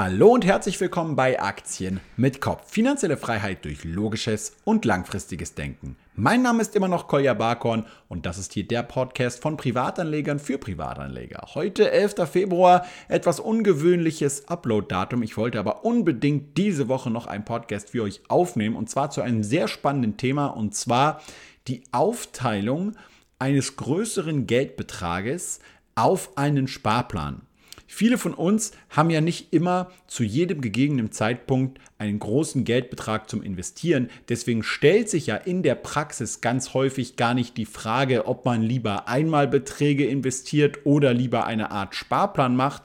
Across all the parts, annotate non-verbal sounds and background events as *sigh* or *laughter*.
Hallo und herzlich willkommen bei Aktien mit Kopf. Finanzielle Freiheit durch logisches und langfristiges Denken. Mein Name ist immer noch Kolja Barkorn und das ist hier der Podcast von Privatanlegern für Privatanleger. Heute 11. Februar, etwas ungewöhnliches Upload-Datum. Ich wollte aber unbedingt diese Woche noch einen Podcast für euch aufnehmen und zwar zu einem sehr spannenden Thema und zwar die Aufteilung eines größeren Geldbetrages auf einen Sparplan. Viele von uns haben ja nicht immer zu jedem gegebenen Zeitpunkt einen großen Geldbetrag zum Investieren. Deswegen stellt sich ja in der Praxis ganz häufig gar nicht die Frage, ob man lieber Einmalbeträge investiert oder lieber eine Art Sparplan macht,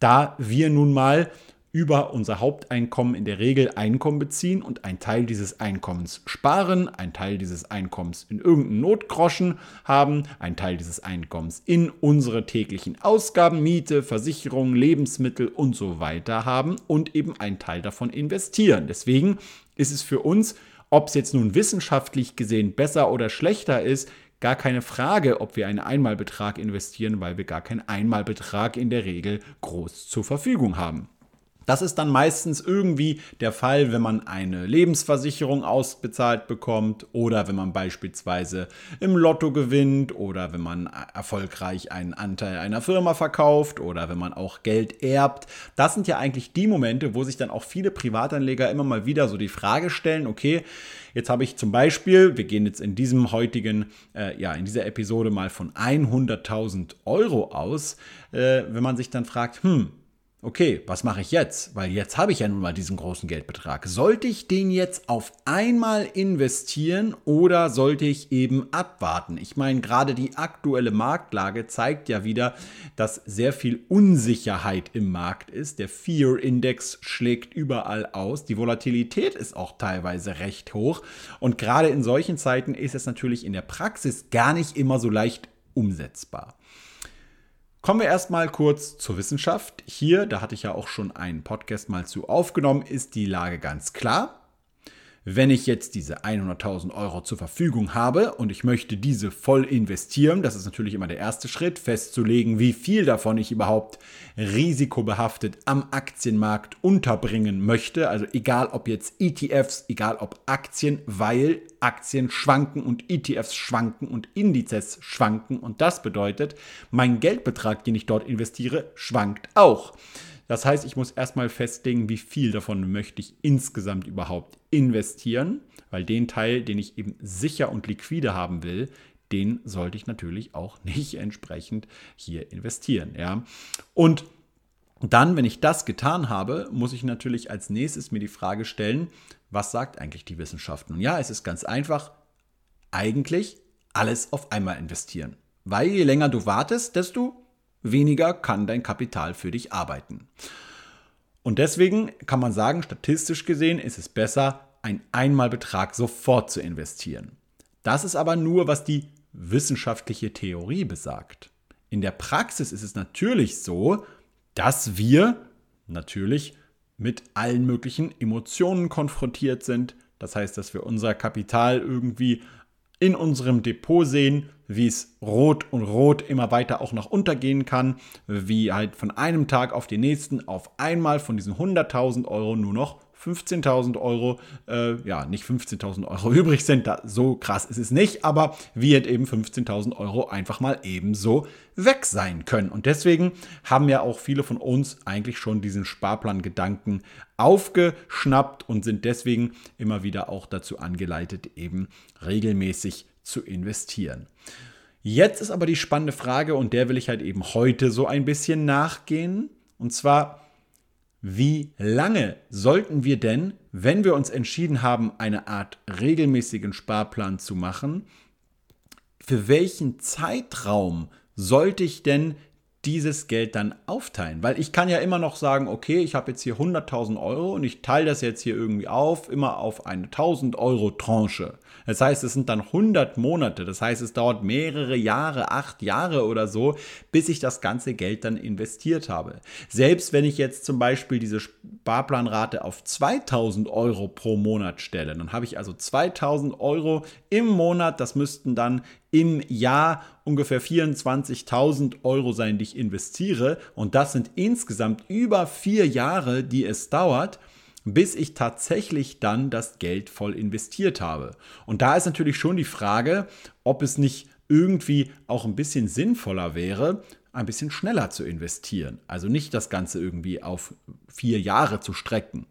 da wir nun mal über unser Haupteinkommen in der Regel Einkommen beziehen und einen Teil dieses Einkommens sparen, einen Teil dieses Einkommens in irgendeinen Notgroschen haben, einen Teil dieses Einkommens in unsere täglichen Ausgaben, Miete, Versicherung, Lebensmittel und so weiter haben und eben einen Teil davon investieren. Deswegen ist es für uns, ob es jetzt nun wissenschaftlich gesehen besser oder schlechter ist, gar keine Frage, ob wir einen Einmalbetrag investieren, weil wir gar keinen Einmalbetrag in der Regel groß zur Verfügung haben. Das ist dann meistens irgendwie der Fall, wenn man eine Lebensversicherung ausbezahlt bekommt oder wenn man beispielsweise im Lotto gewinnt oder wenn man erfolgreich einen Anteil einer Firma verkauft oder wenn man auch Geld erbt. Das sind ja eigentlich die Momente, wo sich dann auch viele Privatanleger immer mal wieder so die Frage stellen, okay, Jetzt habe ich zum Beispiel, wir gehen jetzt in diesem heutigen, äh, ja, in dieser Episode mal von 100.000 Euro aus. Äh, wenn man sich dann fragt, hm, okay, was mache ich jetzt? Weil jetzt habe ich ja nun mal diesen großen Geldbetrag. Sollte ich den jetzt auf einmal investieren oder sollte ich eben abwarten? Ich meine, gerade die aktuelle Marktlage zeigt ja wieder, dass sehr viel Unsicherheit im Markt ist. Der Fear Index schlägt überall aus. Die Volatilität ist auch teilweise recht hoch. Und gerade in solchen Zeiten ist es natürlich in der Praxis gar nicht immer so leicht umsetzbar. Kommen wir erstmal kurz zur Wissenschaft. Hier, da hatte ich ja auch schon einen Podcast mal zu aufgenommen, ist die Lage ganz klar. Wenn ich jetzt diese 100.000 Euro zur Verfügung habe und ich möchte diese voll investieren, das ist natürlich immer der erste Schritt, festzulegen, wie viel davon ich überhaupt risikobehaftet am Aktienmarkt unterbringen möchte. Also egal ob jetzt ETFs, egal ob Aktien, weil Aktien schwanken und ETFs schwanken und Indizes schwanken. Und das bedeutet, mein Geldbetrag, den ich dort investiere, schwankt auch. Das heißt, ich muss erstmal festlegen, wie viel davon möchte ich insgesamt überhaupt investieren, weil den Teil, den ich eben sicher und liquide haben will, den sollte ich natürlich auch *laughs* nicht entsprechend hier investieren. Ja? Und dann, wenn ich das getan habe, muss ich natürlich als nächstes mir die Frage stellen, was sagt eigentlich die Wissenschaft? Nun ja, es ist ganz einfach, eigentlich alles auf einmal investieren. Weil je länger du wartest, desto weniger kann dein Kapital für dich arbeiten. Und deswegen kann man sagen, statistisch gesehen ist es besser, einen Einmalbetrag sofort zu investieren. Das ist aber nur, was die wissenschaftliche Theorie besagt. In der Praxis ist es natürlich so, dass wir natürlich mit allen möglichen Emotionen konfrontiert sind. Das heißt, dass wir unser Kapital irgendwie in unserem Depot sehen, wie es rot und rot immer weiter auch noch untergehen kann, wie halt von einem Tag auf den nächsten auf einmal von diesen 100.000 Euro nur noch 15.000 Euro, äh, ja, nicht 15.000 Euro übrig sind, da, so krass ist es nicht, aber halt eben 15.000 Euro einfach mal ebenso weg sein können. Und deswegen haben ja auch viele von uns eigentlich schon diesen Sparplan-Gedanken aufgeschnappt und sind deswegen immer wieder auch dazu angeleitet, eben regelmäßig zu investieren. Jetzt ist aber die spannende Frage und der will ich halt eben heute so ein bisschen nachgehen. Und zwar, wie lange sollten wir denn, wenn wir uns entschieden haben, eine Art regelmäßigen Sparplan zu machen, für welchen Zeitraum sollte ich denn dieses Geld dann aufteilen? Weil ich kann ja immer noch sagen, okay, ich habe jetzt hier 100.000 Euro und ich teile das jetzt hier irgendwie auf, immer auf eine 1.000 Euro Tranche. Das heißt, es sind dann 100 Monate. Das heißt, es dauert mehrere Jahre, acht Jahre oder so, bis ich das ganze Geld dann investiert habe. Selbst wenn ich jetzt zum Beispiel diese Sparplanrate auf 2000 Euro pro Monat stelle, dann habe ich also 2000 Euro im Monat. Das müssten dann im Jahr ungefähr 24.000 Euro sein, die ich investiere. Und das sind insgesamt über vier Jahre, die es dauert bis ich tatsächlich dann das Geld voll investiert habe. Und da ist natürlich schon die Frage, ob es nicht irgendwie auch ein bisschen sinnvoller wäre, ein bisschen schneller zu investieren. Also nicht das Ganze irgendwie auf vier Jahre zu strecken.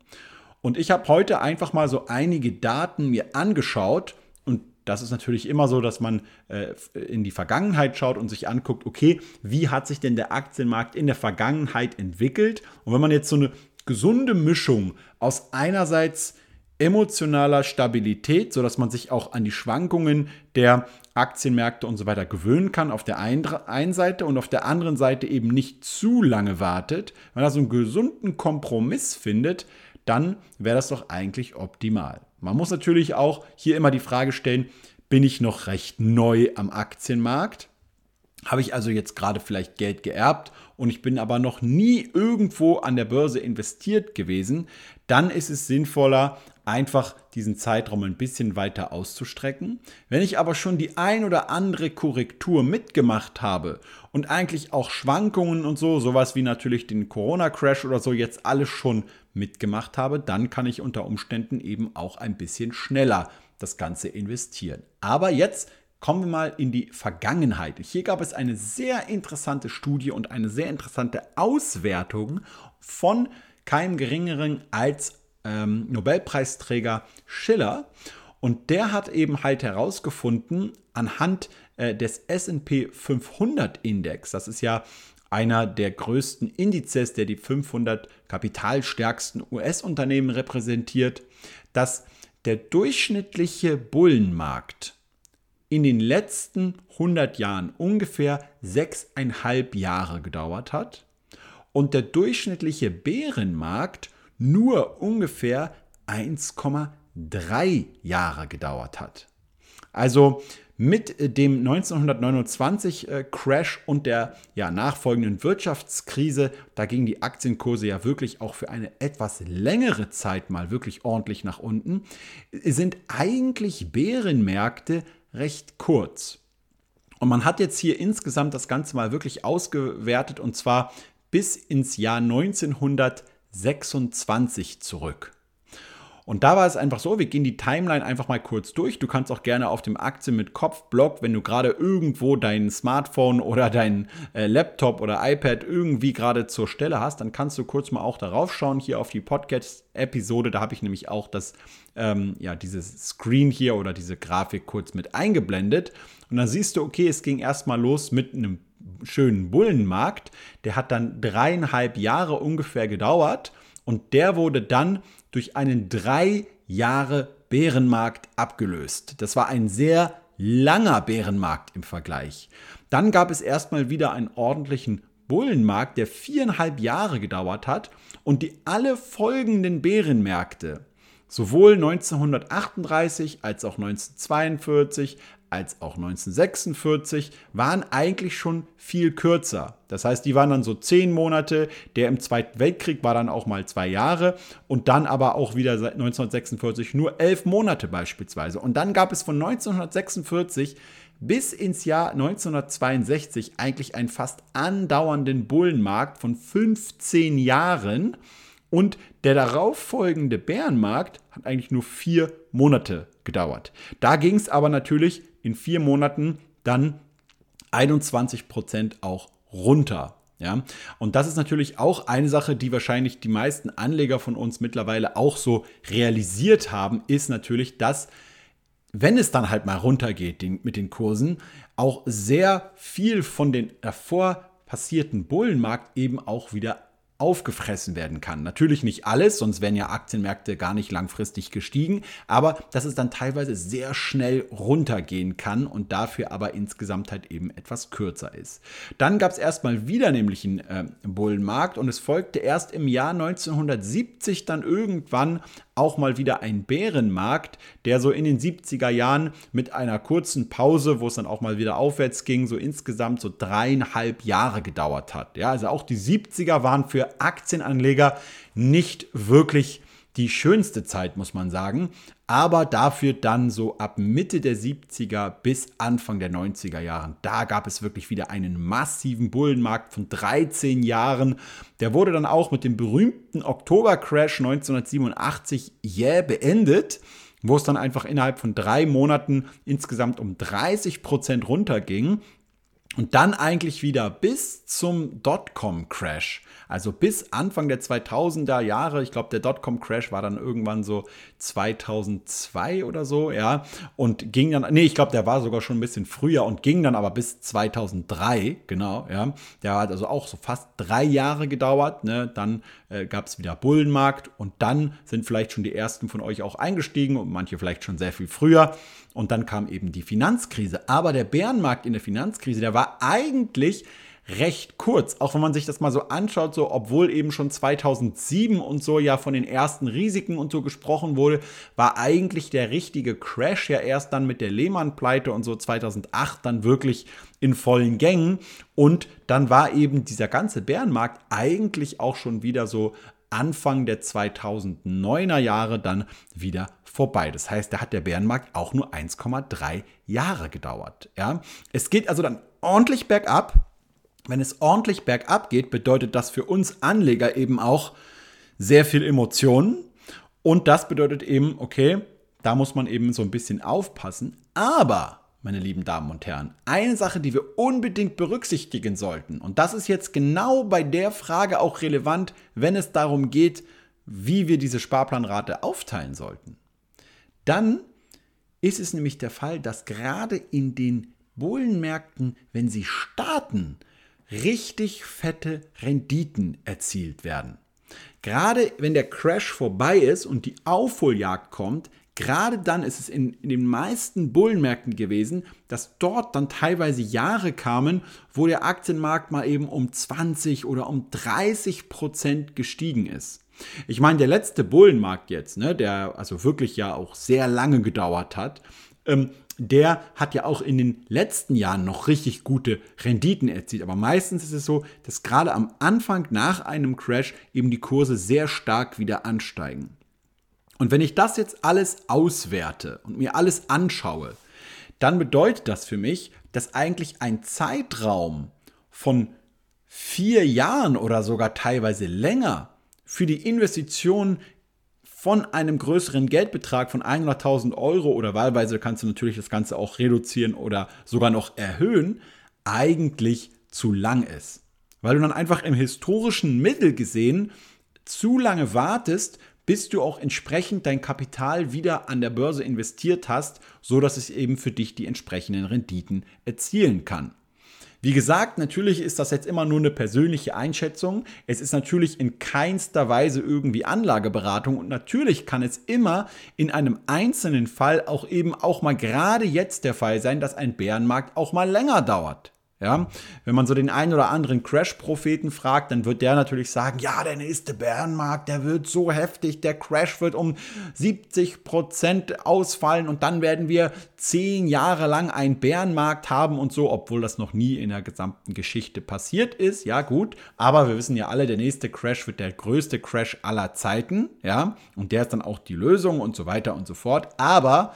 Und ich habe heute einfach mal so einige Daten mir angeschaut und das ist natürlich immer so, dass man äh, in die Vergangenheit schaut und sich anguckt, okay, wie hat sich denn der Aktienmarkt in der Vergangenheit entwickelt? Und wenn man jetzt so eine gesunde Mischung aus einerseits emotionaler Stabilität, sodass man sich auch an die Schwankungen der Aktienmärkte und so weiter gewöhnen kann, auf der einen Seite und auf der anderen Seite eben nicht zu lange wartet. Wenn man da so einen gesunden Kompromiss findet, dann wäre das doch eigentlich optimal. Man muss natürlich auch hier immer die Frage stellen, bin ich noch recht neu am Aktienmarkt? Habe ich also jetzt gerade vielleicht Geld geerbt und ich bin aber noch nie irgendwo an der Börse investiert gewesen, dann ist es sinnvoller, einfach diesen Zeitraum ein bisschen weiter auszustrecken. Wenn ich aber schon die ein oder andere Korrektur mitgemacht habe und eigentlich auch Schwankungen und so, sowas wie natürlich den Corona-Crash oder so jetzt alles schon mitgemacht habe, dann kann ich unter Umständen eben auch ein bisschen schneller das Ganze investieren. Aber jetzt kommen wir mal in die Vergangenheit. Hier gab es eine sehr interessante Studie und eine sehr interessante Auswertung von keinem geringeren als ähm, Nobelpreisträger Schiller. Und der hat eben halt herausgefunden, anhand äh, des SP 500 Index, das ist ja einer der größten Indizes, der die 500 kapitalstärksten US-Unternehmen repräsentiert, dass der durchschnittliche Bullenmarkt in den letzten 100 Jahren ungefähr sechseinhalb Jahre gedauert hat und der durchschnittliche Bärenmarkt nur ungefähr 1,3 Jahre gedauert hat. Also mit dem 1929 äh, Crash und der ja, nachfolgenden Wirtschaftskrise, da gingen die Aktienkurse ja wirklich auch für eine etwas längere Zeit mal wirklich ordentlich nach unten, sind eigentlich Bärenmärkte recht kurz. Und man hat jetzt hier insgesamt das Ganze mal wirklich ausgewertet und zwar bis ins Jahr 1926 zurück. Und da war es einfach so, wir gehen die Timeline einfach mal kurz durch. Du kannst auch gerne auf dem Aktien mit Kopf-Blog, wenn du gerade irgendwo dein Smartphone oder dein äh, Laptop oder iPad irgendwie gerade zur Stelle hast, dann kannst du kurz mal auch darauf schauen, hier auf die Podcast-Episode. Da habe ich nämlich auch das, ähm, ja, dieses Screen hier oder diese Grafik kurz mit eingeblendet. Und dann siehst du, okay, es ging erstmal los mit einem schönen Bullenmarkt. Der hat dann dreieinhalb Jahre ungefähr gedauert. Und der wurde dann durch einen drei Jahre Bärenmarkt abgelöst. Das war ein sehr langer Bärenmarkt im Vergleich. Dann gab es erstmal wieder einen ordentlichen Bullenmarkt, der viereinhalb Jahre gedauert hat und die alle folgenden Bärenmärkte, sowohl 1938 als auch 1942, als auch 1946 waren eigentlich schon viel kürzer. Das heißt, die waren dann so zehn Monate. Der im Zweiten Weltkrieg war dann auch mal zwei Jahre und dann aber auch wieder seit 1946 nur elf Monate beispielsweise. Und dann gab es von 1946 bis ins Jahr 1962 eigentlich einen fast andauernden Bullenmarkt von 15 Jahren. Und der darauffolgende Bärenmarkt hat eigentlich nur vier Monate gedauert. Da ging es aber natürlich in vier Monaten dann 21 Prozent auch runter. Ja, und das ist natürlich auch eine Sache, die wahrscheinlich die meisten Anleger von uns mittlerweile auch so realisiert haben, ist natürlich, dass wenn es dann halt mal runtergeht mit den Kursen, auch sehr viel von den davor passierten Bullenmarkt eben auch wieder aufgefressen werden kann. Natürlich nicht alles, sonst wären ja Aktienmärkte gar nicht langfristig gestiegen, aber dass es dann teilweise sehr schnell runtergehen kann und dafür aber insgesamt halt eben etwas kürzer ist. Dann gab es erstmal wieder nämlich einen äh, Bullenmarkt und es folgte erst im Jahr 1970 dann irgendwann auch mal wieder ein Bärenmarkt, der so in den 70er Jahren mit einer kurzen Pause, wo es dann auch mal wieder aufwärts ging, so insgesamt so dreieinhalb Jahre gedauert hat. Ja, also auch die 70er waren für Aktienanleger nicht wirklich die schönste Zeit, muss man sagen. Aber dafür dann so ab Mitte der 70er bis Anfang der 90er Jahren. Da gab es wirklich wieder einen massiven Bullenmarkt von 13 Jahren. Der wurde dann auch mit dem berühmten Oktober-Crash 1987 jäh beendet wo es dann einfach innerhalb von drei Monaten insgesamt um 30 Prozent runterging. Und dann eigentlich wieder bis zum Dotcom-Crash, also bis Anfang der 2000er Jahre, ich glaube, der Dotcom-Crash war dann irgendwann so 2002 oder so, ja, und ging dann, nee, ich glaube, der war sogar schon ein bisschen früher und ging dann aber bis 2003, genau, ja. Der hat also auch so fast drei Jahre gedauert, ne, dann äh, gab es wieder Bullenmarkt und dann sind vielleicht schon die ersten von euch auch eingestiegen und manche vielleicht schon sehr viel früher. Und dann kam eben die Finanzkrise. Aber der Bärenmarkt in der Finanzkrise, der war eigentlich recht kurz. Auch wenn man sich das mal so anschaut, so obwohl eben schon 2007 und so ja von den ersten Risiken und so gesprochen wurde, war eigentlich der richtige Crash ja erst dann mit der Lehman-Pleite und so 2008 dann wirklich in vollen Gängen. Und dann war eben dieser ganze Bärenmarkt eigentlich auch schon wieder so Anfang der 2009er Jahre dann wieder vorbei. Das heißt, da hat der Bärenmarkt auch nur 1,3 Jahre gedauert. Ja? Es geht also dann ordentlich bergab. Wenn es ordentlich bergab geht, bedeutet das für uns Anleger eben auch sehr viel Emotionen. Und das bedeutet eben, okay, da muss man eben so ein bisschen aufpassen. Aber meine lieben Damen und Herren, eine Sache, die wir unbedingt berücksichtigen sollten, und das ist jetzt genau bei der Frage auch relevant, wenn es darum geht, wie wir diese Sparplanrate aufteilen sollten. Dann ist es nämlich der Fall, dass gerade in den Bullenmärkten, wenn sie starten, richtig fette Renditen erzielt werden. Gerade wenn der Crash vorbei ist und die Aufholjagd kommt, Gerade dann ist es in, in, den meisten Bullenmärkten gewesen, dass dort dann teilweise Jahre kamen, wo der Aktienmarkt mal eben um 20 oder um 30 Prozent gestiegen ist. Ich meine, der letzte Bullenmarkt jetzt, ne, der also wirklich ja auch sehr lange gedauert hat, ähm, der hat ja auch in den letzten Jahren noch richtig gute Renditen erzielt. Aber meistens ist es so, dass gerade am Anfang nach einem Crash eben die Kurse sehr stark wieder ansteigen. Und wenn ich das jetzt alles auswerte und mir alles anschaue, dann bedeutet das für mich, dass eigentlich ein Zeitraum von vier Jahren oder sogar teilweise länger für die Investition von einem größeren Geldbetrag von 100.000 Euro oder wahlweise kannst du natürlich das Ganze auch reduzieren oder sogar noch erhöhen, eigentlich zu lang ist. Weil du dann einfach im historischen Mittel gesehen zu lange wartest, bis du auch entsprechend dein Kapital wieder an der Börse investiert hast, so dass es eben für dich die entsprechenden Renditen erzielen kann. Wie gesagt, natürlich ist das jetzt immer nur eine persönliche Einschätzung. Es ist natürlich in keinster Weise irgendwie Anlageberatung und natürlich kann es immer in einem einzelnen Fall auch eben auch mal gerade jetzt der Fall sein, dass ein Bärenmarkt auch mal länger dauert. Ja, wenn man so den einen oder anderen Crash-Propheten fragt, dann wird der natürlich sagen, ja, der nächste Bärenmarkt, der wird so heftig, der Crash wird um 70 Prozent ausfallen und dann werden wir zehn Jahre lang einen Bärenmarkt haben und so, obwohl das noch nie in der gesamten Geschichte passiert ist. Ja, gut, aber wir wissen ja alle, der nächste Crash wird der größte Crash aller Zeiten, ja, und der ist dann auch die Lösung und so weiter und so fort. Aber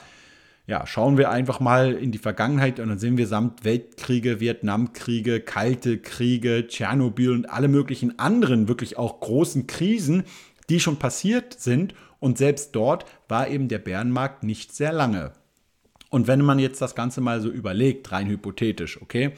ja, schauen wir einfach mal in die Vergangenheit und dann sehen wir samt Weltkriege, Vietnamkriege, Kalte Kriege, Tschernobyl und alle möglichen anderen wirklich auch großen Krisen, die schon passiert sind. Und selbst dort war eben der Bärenmarkt nicht sehr lange. Und wenn man jetzt das Ganze mal so überlegt, rein hypothetisch, okay?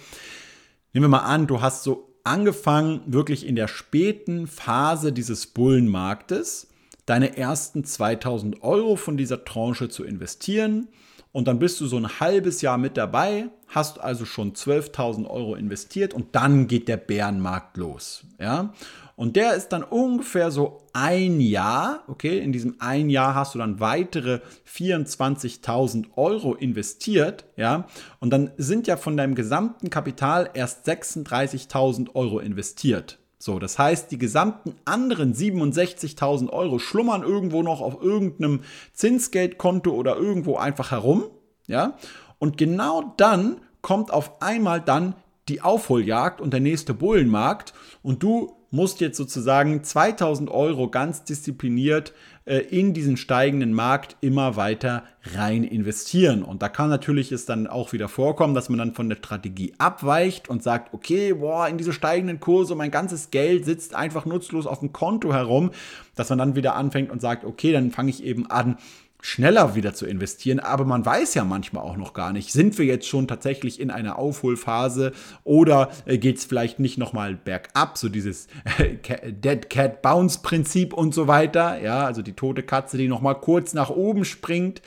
Nehmen wir mal an, du hast so angefangen, wirklich in der späten Phase dieses Bullenmarktes deine ersten 2000 Euro von dieser Tranche zu investieren und dann bist du so ein halbes Jahr mit dabei, hast also schon 12.000 Euro investiert und dann geht der Bärenmarkt los. Ja? Und der ist dann ungefähr so ein Jahr, okay, in diesem ein Jahr hast du dann weitere 24.000 Euro investiert, ja, und dann sind ja von deinem gesamten Kapital erst 36.000 Euro investiert. So, das heißt, die gesamten anderen 67.000 Euro schlummern irgendwo noch auf irgendeinem Zinsgeldkonto oder irgendwo einfach herum. Ja, und genau dann kommt auf einmal dann die Aufholjagd und der nächste Bullenmarkt und du musst jetzt sozusagen 2000 Euro ganz diszipliniert äh, in diesen steigenden Markt immer weiter rein investieren. Und da kann natürlich es dann auch wieder vorkommen, dass man dann von der Strategie abweicht und sagt, okay, boah, in diese steigenden Kurse, mein ganzes Geld sitzt einfach nutzlos auf dem Konto herum, dass man dann wieder anfängt und sagt, okay, dann fange ich eben an, schneller wieder zu investieren. Aber man weiß ja manchmal auch noch gar nicht, sind wir jetzt schon tatsächlich in einer Aufholphase oder äh, geht es vielleicht nicht nochmal bergab, so dieses äh, Dead Cat Bounce Prinzip und so weiter. Ja, also die tote Katze, die nochmal kurz nach oben springt.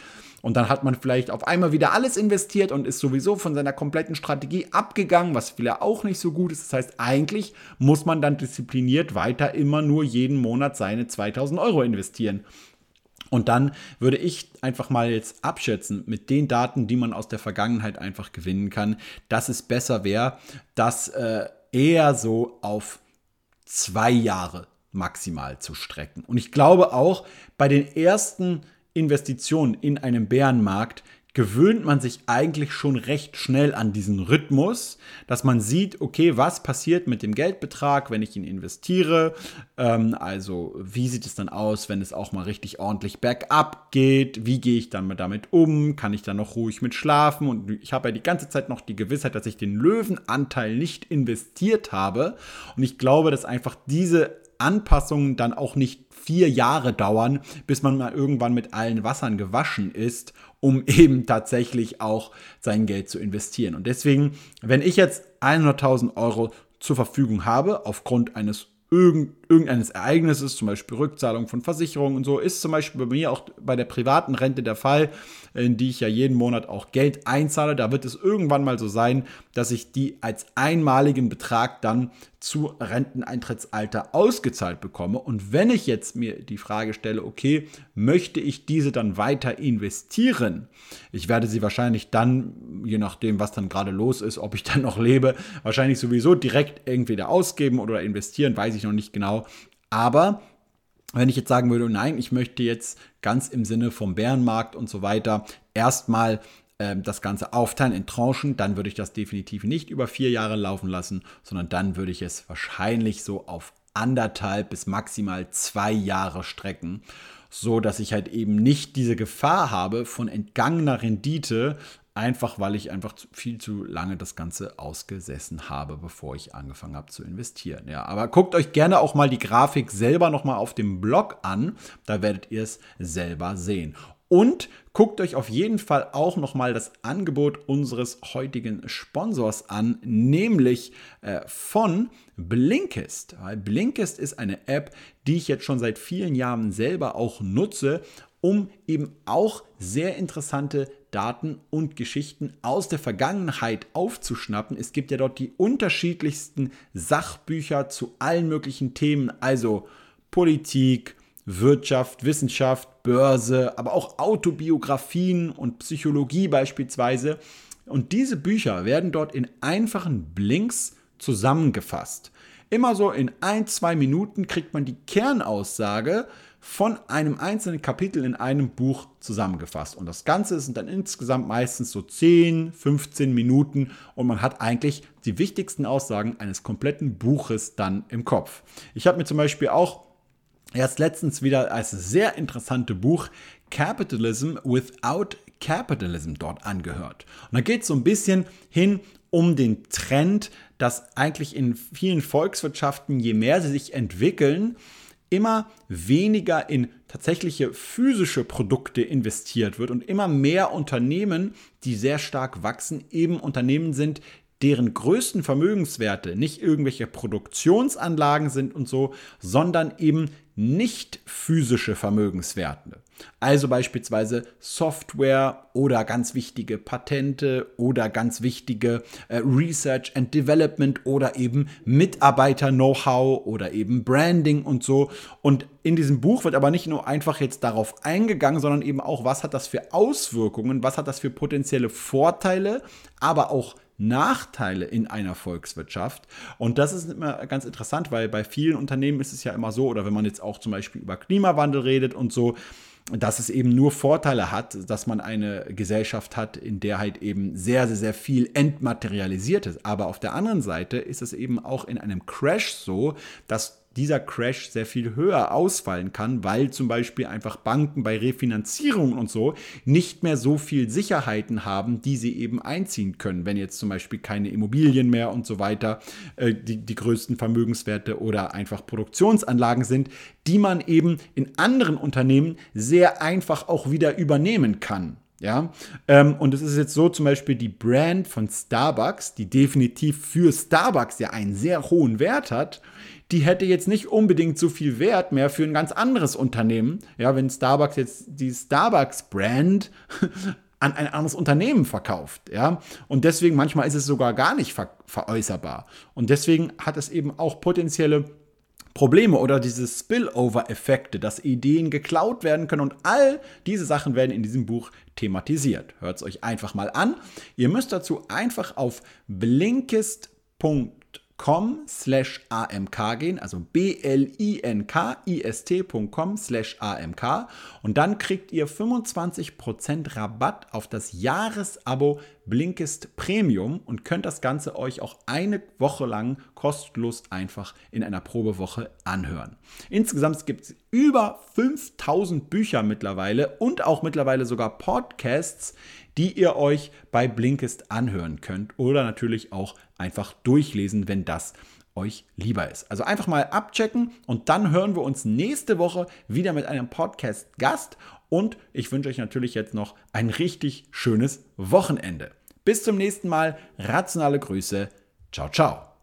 Und dann hat man vielleicht auf einmal wieder alles investiert und ist sowieso von seiner kompletten Strategie abgegangen, was vielleicht auch nicht so gut ist. Das heißt, eigentlich muss man dann diszipliniert weiter immer nur jeden Monat seine 2000 Euro investieren. Und dann würde ich einfach mal jetzt abschätzen mit den Daten, die man aus der Vergangenheit einfach gewinnen kann, dass es besser wäre, das äh, eher so auf zwei Jahre maximal zu strecken. Und ich glaube auch bei den ersten Investitionen in einem Bärenmarkt gewöhnt man sich eigentlich schon recht schnell an diesen Rhythmus, dass man sieht, okay, was passiert mit dem Geldbetrag, wenn ich ihn investiere. Ähm, also wie sieht es dann aus, wenn es auch mal richtig ordentlich bergab geht? Wie gehe ich dann damit um? Kann ich dann noch ruhig mit schlafen? Und ich habe ja die ganze Zeit noch die Gewissheit, dass ich den Löwenanteil nicht investiert habe. Und ich glaube, dass einfach diese Anpassungen dann auch nicht vier Jahre dauern, bis man mal irgendwann mit allen Wassern gewaschen ist um *laughs* eben tatsächlich auch sein Geld zu investieren. Und deswegen, wenn ich jetzt 100.000 Euro zur Verfügung habe, aufgrund eines irgendeines Ereignisses, zum Beispiel Rückzahlung von Versicherungen und so, ist zum Beispiel bei mir auch bei der privaten Rente der Fall, in die ich ja jeden Monat auch Geld einzahle. Da wird es irgendwann mal so sein, dass ich die als einmaligen Betrag dann zu Renteneintrittsalter ausgezahlt bekomme. Und wenn ich jetzt mir die Frage stelle, okay, möchte ich diese dann weiter investieren? Ich werde sie wahrscheinlich dann, je nachdem, was dann gerade los ist, ob ich dann noch lebe, wahrscheinlich sowieso direkt entweder ausgeben oder investieren, weiß ich noch nicht genau. Aber wenn ich jetzt sagen würde, nein, ich möchte jetzt ganz im Sinne vom Bärenmarkt und so weiter erstmal äh, das Ganze aufteilen in Tranchen, dann würde ich das definitiv nicht über vier Jahre laufen lassen, sondern dann würde ich es wahrscheinlich so auf anderthalb bis maximal zwei Jahre strecken, so dass ich halt eben nicht diese Gefahr habe von entgangener Rendite, einfach weil ich einfach viel zu lange das Ganze ausgesessen habe, bevor ich angefangen habe zu investieren. Ja, aber guckt euch gerne auch mal die Grafik selber nochmal auf dem Blog an, da werdet ihr es selber sehen. Und guckt euch auf jeden Fall auch nochmal das Angebot unseres heutigen Sponsors an, nämlich äh, von Blinkist. Blinkist ist eine App, die ich jetzt schon seit vielen Jahren selber auch nutze, um eben auch sehr interessante Daten und Geschichten aus der Vergangenheit aufzuschnappen. Es gibt ja dort die unterschiedlichsten Sachbücher zu allen möglichen Themen, also Politik, Wirtschaft, Wissenschaft, Börse, aber auch Autobiografien und Psychologie beispielsweise. Und diese Bücher werden dort in einfachen Blinks zusammengefasst. Immer so in ein, zwei Minuten kriegt man die Kernaussage von einem einzelnen Kapitel in einem Buch zusammengefasst. Und das Ganze sind dann insgesamt meistens so 10, 15 Minuten und man hat eigentlich die wichtigsten Aussagen eines kompletten Buches dann im Kopf. Ich habe mir zum Beispiel auch erst letztens wieder als sehr interessante Buch Capitalism Without Capitalism dort angehört. Und da geht es so ein bisschen hin um den Trend, dass eigentlich in vielen Volkswirtschaften, je mehr sie sich entwickeln, immer weniger in tatsächliche physische Produkte investiert wird und immer mehr Unternehmen, die sehr stark wachsen, eben Unternehmen sind, deren größten Vermögenswerte nicht irgendwelche Produktionsanlagen sind und so, sondern eben nicht physische Vermögenswerte. Also beispielsweise Software oder ganz wichtige Patente oder ganz wichtige äh, Research and Development oder eben Mitarbeiter-Know-how oder eben Branding und so. Und in diesem Buch wird aber nicht nur einfach jetzt darauf eingegangen, sondern eben auch, was hat das für Auswirkungen, was hat das für potenzielle Vorteile, aber auch Nachteile in einer Volkswirtschaft. Und das ist immer ganz interessant, weil bei vielen Unternehmen ist es ja immer so, oder wenn man jetzt auch zum Beispiel über Klimawandel redet und so, dass es eben nur Vorteile hat, dass man eine Gesellschaft hat, in der halt eben sehr, sehr, sehr viel entmaterialisiert ist. Aber auf der anderen Seite ist es eben auch in einem Crash so, dass dieser Crash sehr viel höher ausfallen kann, weil zum Beispiel einfach Banken bei Refinanzierungen und so nicht mehr so viel Sicherheiten haben, die sie eben einziehen können, wenn jetzt zum Beispiel keine Immobilien mehr und so weiter äh, die, die größten Vermögenswerte oder einfach Produktionsanlagen sind, die man eben in anderen Unternehmen sehr einfach auch wieder übernehmen kann. Ja, ähm, und es ist jetzt so zum Beispiel die Brand von Starbucks, die definitiv für Starbucks ja einen sehr hohen Wert hat, die hätte jetzt nicht unbedingt so viel Wert mehr für ein ganz anderes Unternehmen. Ja, wenn Starbucks jetzt die Starbucks-Brand *laughs* an ein anderes Unternehmen verkauft, ja. Und deswegen manchmal ist es sogar gar nicht ver veräußerbar. Und deswegen hat es eben auch potenzielle Probleme oder diese Spillover-Effekte, dass Ideen geklaut werden können und all diese Sachen werden in diesem Buch thematisiert. Hört es euch einfach mal an. Ihr müsst dazu einfach auf blinkist.com com slash amk gehen, also b-l-i-n-k-i-s-t.com slash amk und dann kriegt ihr 25% Rabatt auf das Jahresabo Blinkist Premium und könnt das Ganze euch auch eine Woche lang kostenlos einfach in einer Probewoche anhören. Insgesamt gibt es über 5000 Bücher mittlerweile und auch mittlerweile sogar Podcasts, die ihr euch bei Blinkist anhören könnt oder natürlich auch einfach durchlesen, wenn das euch lieber ist. Also einfach mal abchecken und dann hören wir uns nächste Woche wieder mit einem Podcast-Gast und ich wünsche euch natürlich jetzt noch ein richtig schönes Wochenende. Bis zum nächsten Mal, rationale Grüße, ciao, ciao.